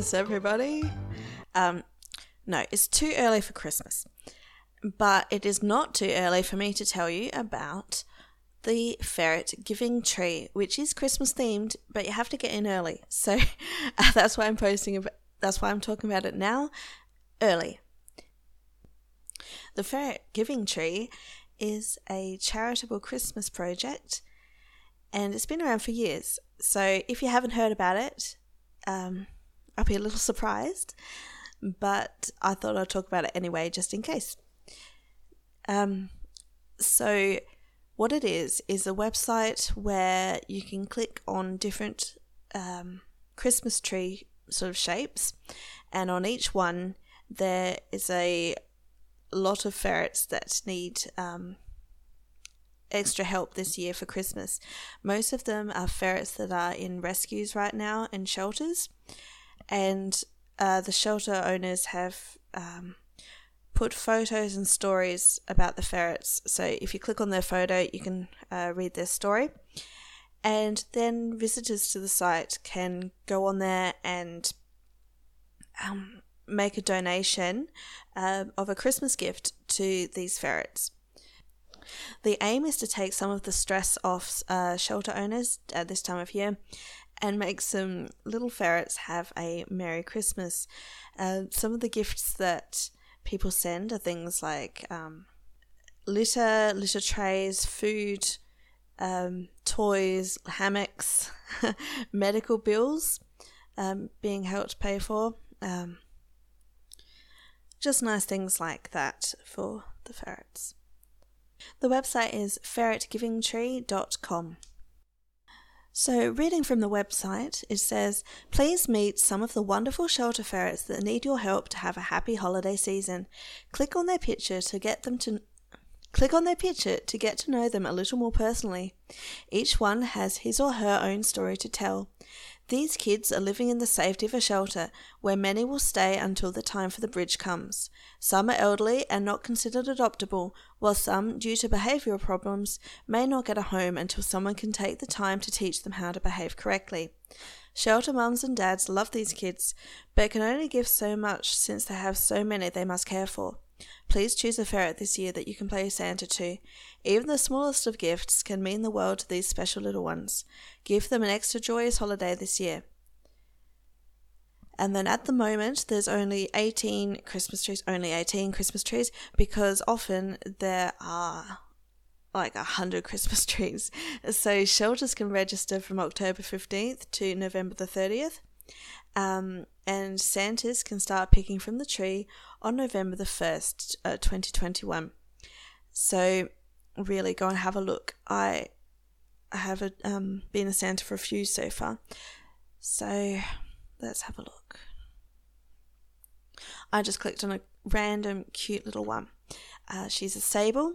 Christmas, everybody. Um, no, it's too early for Christmas. But it is not too early for me to tell you about the ferret giving tree, which is Christmas themed, but you have to get in early. So that's why I'm posting about, that's why I'm talking about it now, early. The ferret giving tree is a charitable Christmas project and it's been around for years. So if you haven't heard about it, um, I'll be a little surprised, but I thought I'd talk about it anyway, just in case. Um, so, what it is, is a website where you can click on different um, Christmas tree sort of shapes, and on each one, there is a lot of ferrets that need um, extra help this year for Christmas. Most of them are ferrets that are in rescues right now in shelters, and uh, the shelter owners have um, put photos and stories about the ferrets. So if you click on their photo, you can uh, read their story. And then visitors to the site can go on there and um, make a donation uh, of a Christmas gift to these ferrets. The aim is to take some of the stress off uh, shelter owners at this time of year and make some little ferrets have a Merry Christmas. Uh, some of the gifts that people send are things like um, litter, litter trays, food, um, toys, hammocks, medical bills um, being helped pay for. Um, just nice things like that for the ferrets. The website is ferretgivingtree.com. So, reading from the website, it says, Please meet some of the wonderful shelter ferrets that need your help to have a happy holiday season. Click on their picture to get them to Click on their picture to get to know them a little more personally. Each one has his or her own story to tell. These kids are living in the safety of a shelter where many will stay until the time for the bridge comes. Some are elderly and not considered adoptable, while some, due to behavioural problems, may not get a home until someone can take the time to teach them how to behave correctly. Shelter mums and dads love these kids, but can only give so much since they have so many they must care for. Please choose a ferret this year that you can play Santa to. Even the smallest of gifts can mean the world to these special little ones. Give them an extra joyous holiday this year. And then at the moment, there's only 18 Christmas trees, only 18 Christmas trees, because often there are like 100 Christmas trees. So shelters can register from October 15th to November the 30th. Um, and Santas can start picking from the tree on November the 1st, uh, 2021. So, really go and have a look. I have a, um, been a Santa for a few so far. So, let's have a look. I just clicked on a random cute little one. Uh, she's a sable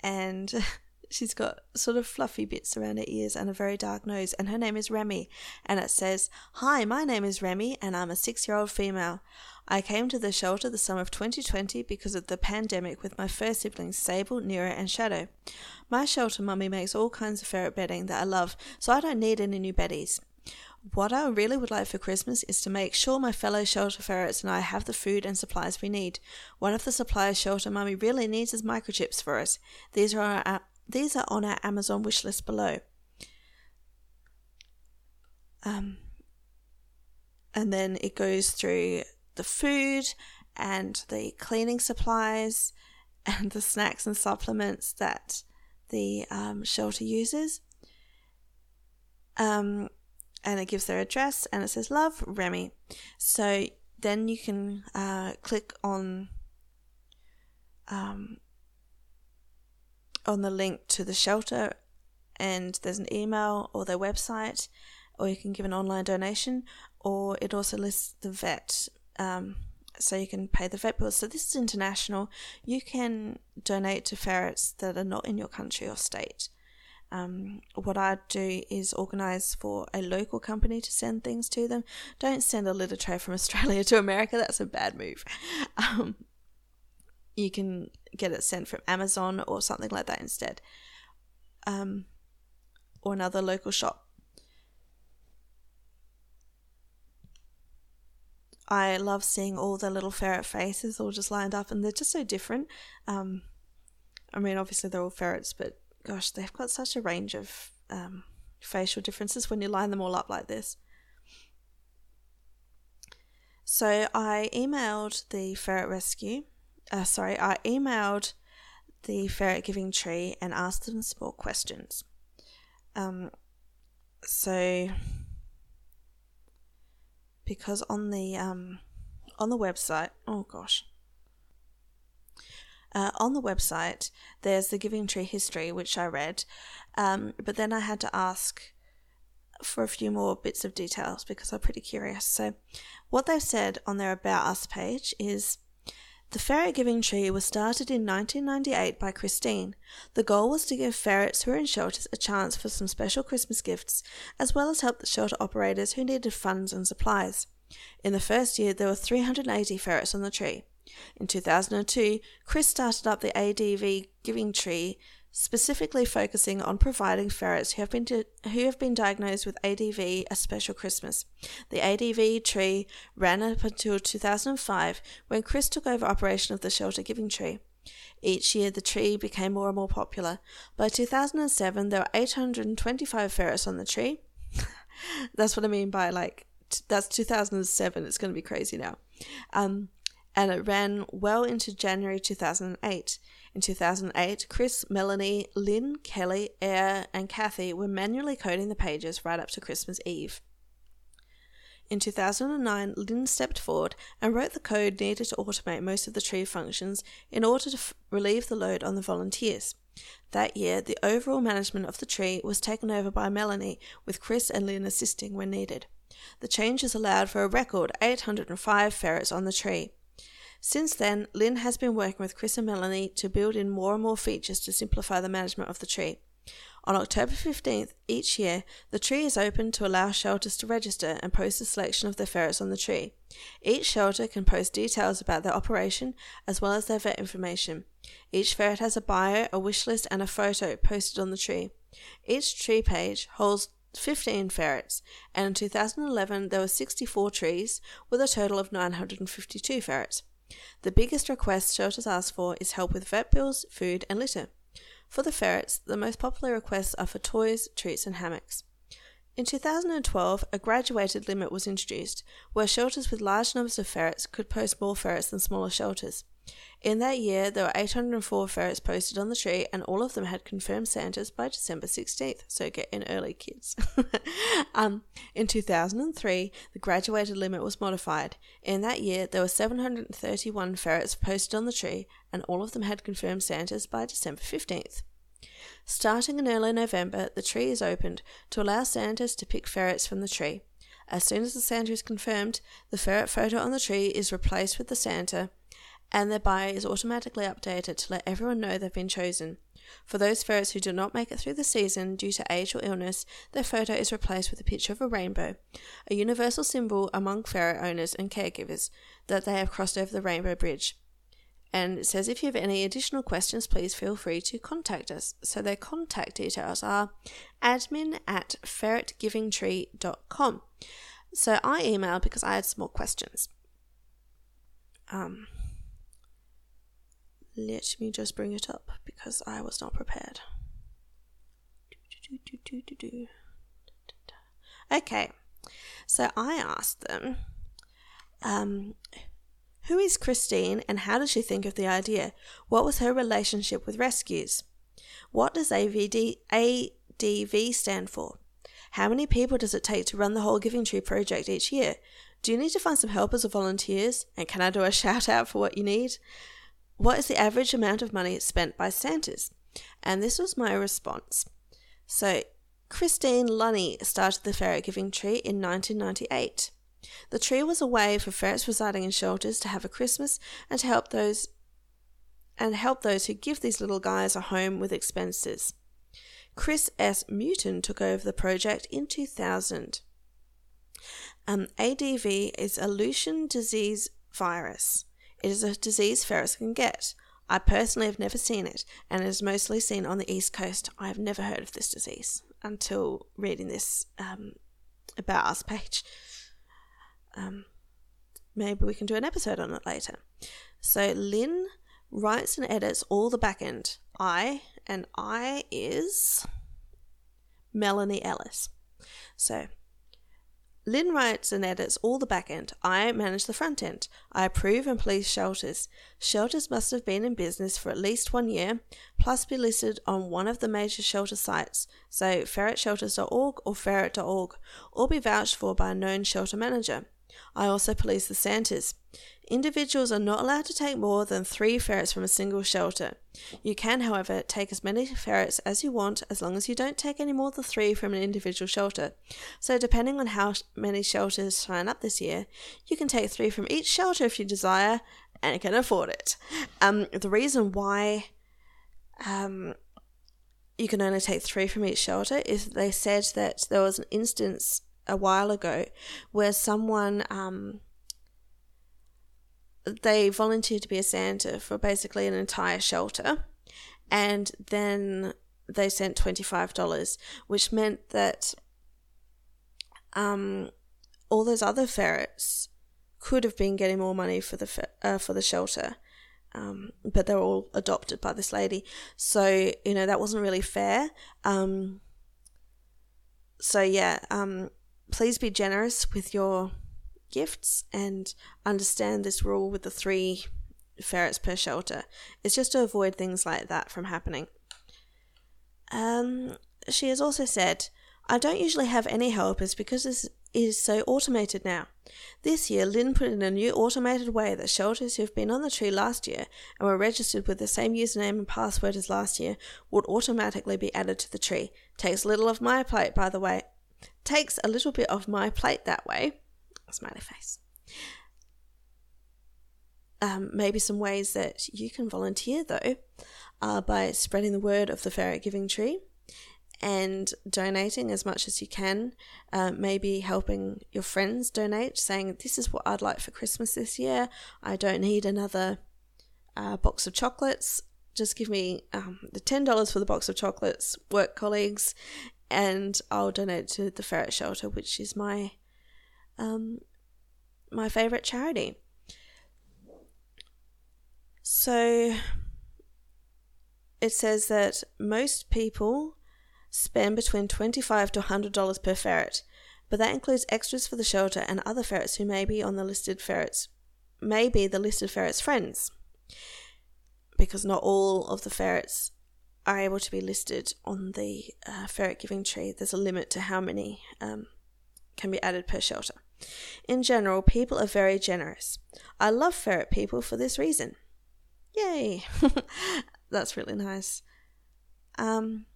and she's got sort of fluffy bits around her ears and a very dark nose, and her name is Remy. And it says, Hi, my name is Remy, and I'm a six year old female. I came to the shelter the summer of 2020 because of the pandemic with my first siblings, Sable, Nero, and Shadow. My shelter mummy makes all kinds of ferret bedding that I love, so I don't need any new beddies. What I really would like for Christmas is to make sure my fellow shelter ferrets and I have the food and supplies we need. One of the supplies shelter mummy really needs is microchips for us. These are our, these are on our Amazon wish list below. Um, and then it goes through the food and the cleaning supplies and the snacks and supplements that the um, shelter uses. Um, and it gives their address and it says love Remy. So then you can uh, click on um, on the link to the shelter, and there's an email or their website, or you can give an online donation, or it also lists the vet. Um, so you can pay the vet bills. So this is international. You can donate to ferrets that are not in your country or state. Um, what I do is organise for a local company to send things to them. Don't send a litter tray from Australia to America. That's a bad move. Um, you can get it sent from Amazon or something like that instead, um, or another local shop. I love seeing all the little ferret faces all just lined up, and they're just so different. Um, I mean, obviously they're all ferrets, but gosh, they've got such a range of um, facial differences when you line them all up like this. So I emailed the ferret rescue. Uh, sorry, I emailed the ferret giving tree and asked them some more questions. Um, so because on the um, on the website, oh gosh, uh, on the website there's the Giving Tree history, which I read, um, but then I had to ask for a few more bits of details because I'm pretty curious. So, what they've said on their About Us page is the Ferret Giving Tree was started in 1998 by Christine. The goal was to give ferrets who are in shelters a chance for some special Christmas gifts, as well as help the shelter operators who needed funds and supplies. In the first year, there were 380 ferrets on the tree. In 2002, Chris started up the ADV Giving Tree specifically focusing on providing ferrets who have been di- who have been diagnosed with ADV a special Christmas. The ADV tree ran up until 2005 when Chris took over operation of the shelter giving tree. Each year the tree became more and more popular. By 2007 there were 825 ferrets on the tree. that's what I mean by like t- that's 2007. It's going to be crazy now. Um, and it ran well into January 2008. In 2008, Chris, Melanie, Lynn, Kelly, Air, and Kathy were manually coding the pages right up to Christmas Eve. In 2009, Lynn stepped forward and wrote the code needed to automate most of the tree functions in order to f- relieve the load on the volunteers. That year, the overall management of the tree was taken over by Melanie, with Chris and Lynn assisting when needed. The changes allowed for a record 805 ferrets on the tree. Since then, Lynn has been working with Chris and Melanie to build in more and more features to simplify the management of the tree. On October 15th each year, the tree is open to allow shelters to register and post a selection of their ferrets on the tree. Each shelter can post details about their operation as well as their vet information. Each ferret has a bio, a wish list, and a photo posted on the tree. Each tree page holds 15 ferrets, and in 2011 there were 64 trees with a total of 952 ferrets. The biggest request shelters ask for is help with vet bills, food, and litter. For the ferrets, the most popular requests are for toys, treats, and hammocks. In 2012, a graduated limit was introduced, where shelters with large numbers of ferrets could post more ferrets than smaller shelters. In that year, there were 804 ferrets posted on the tree, and all of them had confirmed Santas by December 16th, so get in early, kids. um, in 2003, the graduated limit was modified. In that year, there were 731 ferrets posted on the tree, and all of them had confirmed Santas by December 15th. Starting in early November, the tree is opened to allow Santas to pick ferrets from the tree. As soon as the Santa is confirmed, the ferret photo on the tree is replaced with the Santa and their bio is automatically updated to let everyone know they've been chosen. For those ferrets who do not make it through the season due to age or illness, their photo is replaced with a picture of a rainbow, a universal symbol among ferret owners and caregivers that they have crossed over the rainbow bridge. And it says if you have any additional questions, please feel free to contact us. So their contact details are admin at ferretgivingtree.com. So I emailed because I had some more questions. Um, let me just bring it up because I was not prepared. Okay, so I asked them, um, who is Christine and how did she think of the idea? What was her relationship with rescues? What does AVD, ADV stand for? How many people does it take to run the whole Giving Tree project each year? Do you need to find some helpers or volunteers? And can I do a shout out for what you need? What is the average amount of money spent by Santas? And this was my response. So, Christine Lunny started the ferret giving tree in 1998. The tree was a way for ferrets residing in shelters to have a Christmas and to help those and help those who give these little guys a home with expenses. Chris S. Muton took over the project in 2000. Um, ADV is Aleutian disease virus. It is a disease ferrets can get. I personally have never seen it, and it is mostly seen on the east coast. I have never heard of this disease until reading this um, about us page. Um, maybe we can do an episode on it later. So Lynn writes and edits all the back end. I and I is Melanie Ellis. So Lynn writes and edits all the back end. I manage the front end. I approve and police shelters. Shelters must have been in business for at least one year, plus be listed on one of the major shelter sites, so ferretshelters.org or ferret.org, or be vouched for by a known shelter manager. I also police the Santas. Individuals are not allowed to take more than three ferrets from a single shelter. You can, however, take as many ferrets as you want as long as you don't take any more than three from an individual shelter. So, depending on how many shelters sign up this year, you can take three from each shelter if you desire and can afford it. Um, the reason why um, you can only take three from each shelter is they said that there was an instance a while ago where someone. Um, they volunteered to be a Santa for basically an entire shelter, and then they sent twenty five dollars, which meant that um, all those other ferrets could have been getting more money for the uh, for the shelter. Um, but they were all adopted by this lady, so you know that wasn't really fair. Um, so yeah, um, please be generous with your gifts and understand this rule with the three ferrets per shelter. It's just to avoid things like that from happening. Um, she has also said, I don't usually have any helpers because this is so automated now. This year, Lynn put in a new automated way that shelters who have been on the tree last year and were registered with the same username and password as last year would automatically be added to the tree. Takes little of my plate, by the way. Takes a little bit of my plate that way smiley face. Um, maybe some ways that you can volunteer though are by spreading the word of the ferret giving tree and donating as much as you can. Uh, maybe helping your friends donate, saying, This is what I'd like for Christmas this year. I don't need another uh, box of chocolates. Just give me um, the $10 for the box of chocolates, work colleagues, and I'll donate to the ferret shelter, which is my um, my favorite charity. So it says that most people spend between 25 to $100 per ferret, but that includes extras for the shelter and other ferrets who may be on the listed ferrets, may be the listed ferrets' friends, because not all of the ferrets are able to be listed on the uh, ferret giving tree. There's a limit to how many um, can be added per shelter. In general, people are very generous. I love ferret people for this reason. Yay! That's really nice. Um,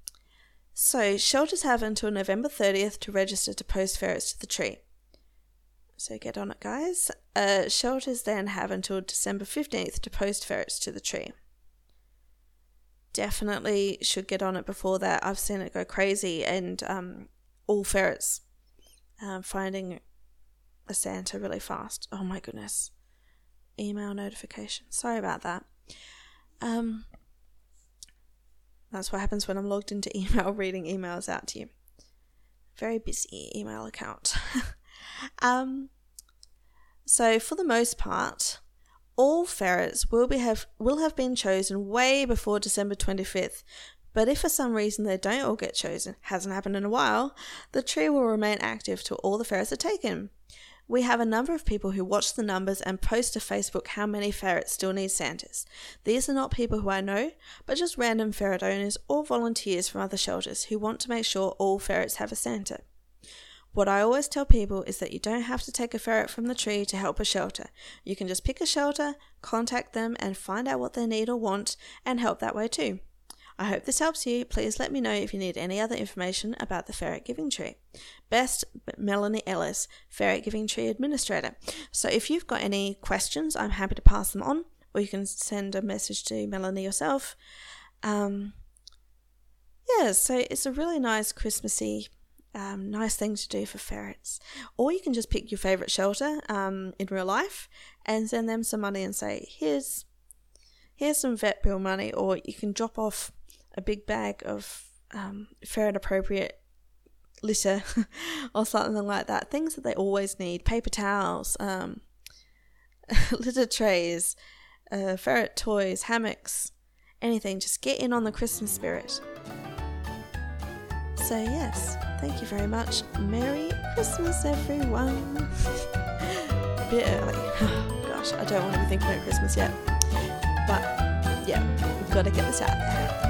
so, shelters have until November 30th to register to post ferrets to the tree. So, get on it, guys. Uh, shelters then have until December 15th to post ferrets to the tree. Definitely should get on it before that. I've seen it go crazy, and um, all ferrets um, finding a Santa really fast. Oh my goodness. Email notification. Sorry about that. Um, that's what happens when I'm logged into email, reading emails out to you. Very busy email account. um, so for the most part, all ferrets will be have will have been chosen way before December 25th. But if for some reason they don't all get chosen, hasn't happened in a while, the tree will remain active till all the ferrets are taken. We have a number of people who watch the numbers and post to Facebook how many ferrets still need Santas. These are not people who I know, but just random ferret owners or volunteers from other shelters who want to make sure all ferrets have a Santa. What I always tell people is that you don't have to take a ferret from the tree to help a shelter. You can just pick a shelter, contact them, and find out what they need or want, and help that way too. I hope this helps you. Please let me know if you need any other information about the Ferret Giving Tree. Best Melanie Ellis, Ferret Giving Tree Administrator. So if you've got any questions, I'm happy to pass them on, or you can send a message to Melanie yourself. Um, yeah, so it's a really nice Christmassy um, nice thing to do for ferrets. Or you can just pick your favourite shelter um, in real life and send them some money and say, here's here's some vet bill money, or you can drop off a big bag of um, ferret appropriate litter or something like that. Things that they always need paper towels, um, litter trays, uh, ferret toys, hammocks, anything. Just get in on the Christmas spirit. So, yes, thank you very much. Merry Christmas, everyone. A bit early. Gosh, I don't want to be thinking about Christmas yet. But, yeah, we've got to get this out there.